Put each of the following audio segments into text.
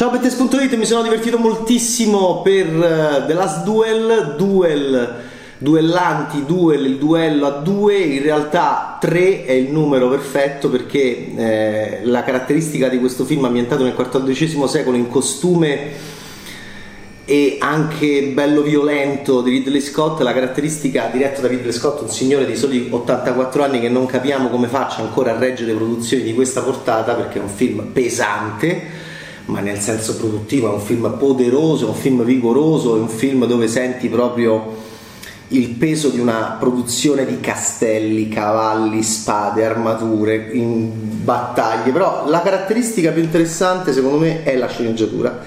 Ciao Bettes.it, mi sono divertito moltissimo per uh, The Last Duel, Duel, duellanti, duel, il duello a due, in realtà tre è il numero perfetto perché eh, la caratteristica di questo film ambientato nel XIV secolo in costume e anche bello violento di Ridley Scott, la caratteristica diretta da Ridley Scott, un signore di soli 84 anni che non capiamo come faccia ancora a reggere produzioni di questa portata perché è un film pesante, ma nel senso produttivo è un film poderoso, è un film vigoroso, è un film dove senti proprio il peso di una produzione di castelli, cavalli, spade, armature, battaglie, però la caratteristica più interessante secondo me è la sceneggiatura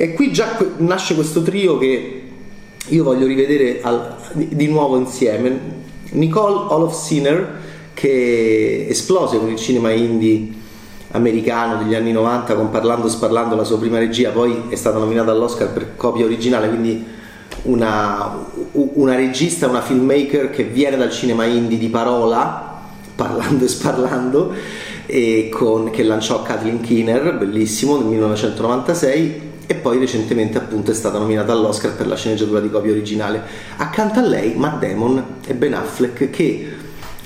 e qui già nasce questo trio che io voglio rivedere al, di nuovo insieme. Nicole Olof Sinner, che esplose con il cinema indie americano degli anni 90 con Parlando Sparlando la sua prima regia, poi è stata nominata all'Oscar per copia originale, quindi una, una regista, una filmmaker che viene dal cinema indie di parola, parlando e sparlando, e con, che lanciò Kathleen Keener, bellissimo, nel 1996 e poi recentemente appunto è stata nominata all'Oscar per la sceneggiatura di copia originale. Accanto a lei Matt Damon e Ben Affleck che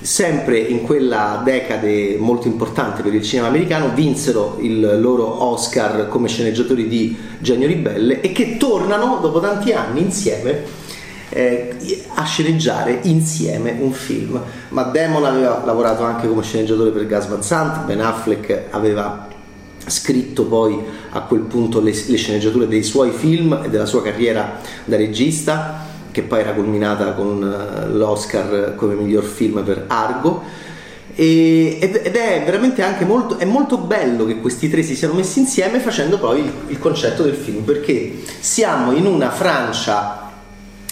sempre in quella decade molto importante per il cinema americano vinsero il loro Oscar come sceneggiatori di Genio Ribelle e che tornano dopo tanti anni insieme eh, a sceneggiare insieme un film. Matt Damon aveva lavorato anche come sceneggiatore per Gas Van Sant, Ben Affleck aveva scritto poi a quel punto le, le, sceneggiature dei suoi film e della sua carriera da regista che poi era culminata con eh, l'Oscar come miglior film per Argo e, ed è veramente anche molto, è molto bello che questi tre si siano messi insieme facendo poi il, il concetto del film perché siamo in una Francia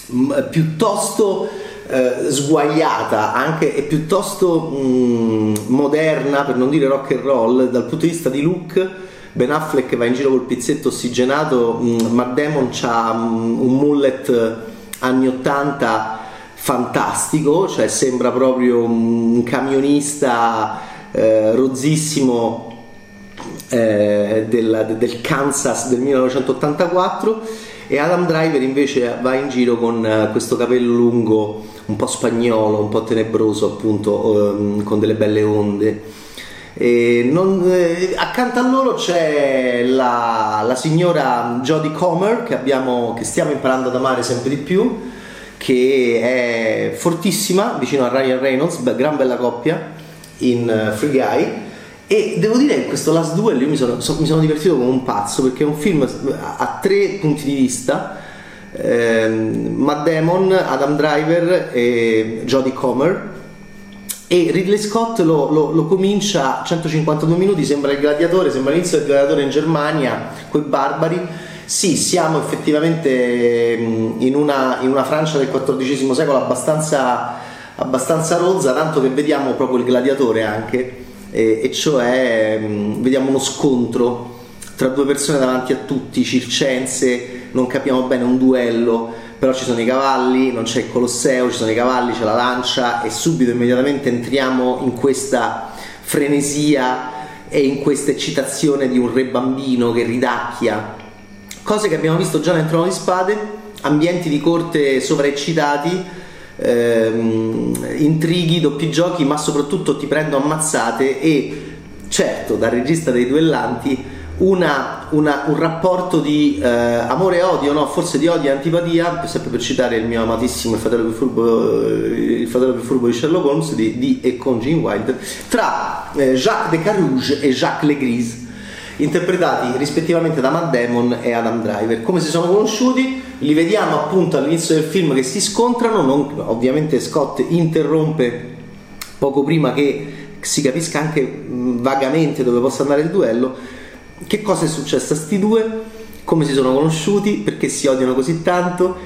mh, piuttosto eh, sguagliata anche e piuttosto mh, mm, moderna, per non dire rock and roll, dal punto di vista di look. Ben Affleck va in giro col pizzetto ossigenato, mh, mm, Matt Damon ha mm, un mullet anni 80 fantastico, cioè sembra proprio un camionista eh, rozzissimo eh, del, del Kansas del 1984 e Adam Driver invece va in giro con uh, questo capello lungo un po' spagnolo, un po' tenebroso appunto um, con delle belle onde non, eh, accanto a loro c'è la, la signora Jodie Comer che, abbiamo, che stiamo imparando ad amare sempre di più che è fortissima vicino a Ryan Reynolds, gran bella coppia in uh, Free Guy e devo dire che questo Last Duel io mi sono, so, mi sono divertito come un pazzo perché è un film a tre punti di vista. Eh, Matt Damon, Adam Driver e Jodie Comer e Ridley Scott lo, lo, lo, comincia a 152 minuti, sembra il gladiatore, sembra l'inizio del gladiatore in Germania, quei barbari. Sì, siamo effettivamente in una, in una Francia del XIV secolo abbastanza, abbastanza rozza, tanto che vediamo proprio il gladiatore anche e, e cioè mm, vediamo uno scontro tra due persone davanti a tutti, circense, non capiamo bene un duello, però ci sono i cavalli, non c'è il Colosseo, ci sono i cavalli, c'è la lancia e subito immediatamente entriamo in questa frenesia e in questa eccitazione di un re bambino che ridacchia. Cose che abbiamo visto già nel Trono di Spade, ambienti di corte sovraeccitati, ehm, intrighi, doppi giochi, ma soprattutto ti prendo ammazzate e certo dal regista dei duellanti una, una, un rapporto di eh, amore e odio, no? forse di odio e antipatia, sempre per citare il mio amatissimo Il fratello più furbo, il fratello più furbo di Sherlock Holmes di, di e con Gene Wilder, tra eh, Jacques de Carouge e Jacques Legris interpretati rispettivamente da Matt Damon e Adam Driver. Come si sono conosciuti? Li vediamo appunto all'inizio del film che si scontrano, non, ovviamente Scott interrompe poco prima che si capisca anche vagamente dove possa andare il duello. Che cosa è successo a sti due? Come si sono conosciuti? Perché si odiano così tanto?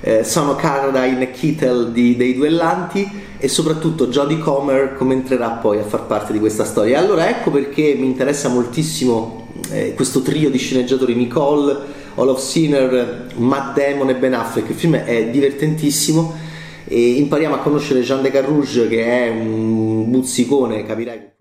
Eh, sono Caroline e Kittel di, dei duellanti e soprattutto Jodie Comer come entrerà poi a far parte di questa storia. Allora ecco perché mi interessa moltissimo eh, questo trio di sceneggiatori Nicole, Olaf Sinner, Matt Damon e Ben Affleck. Il film è divertentissimo e impariamo a conoscere Jean de Carrouge che è un buzzicone, capirai.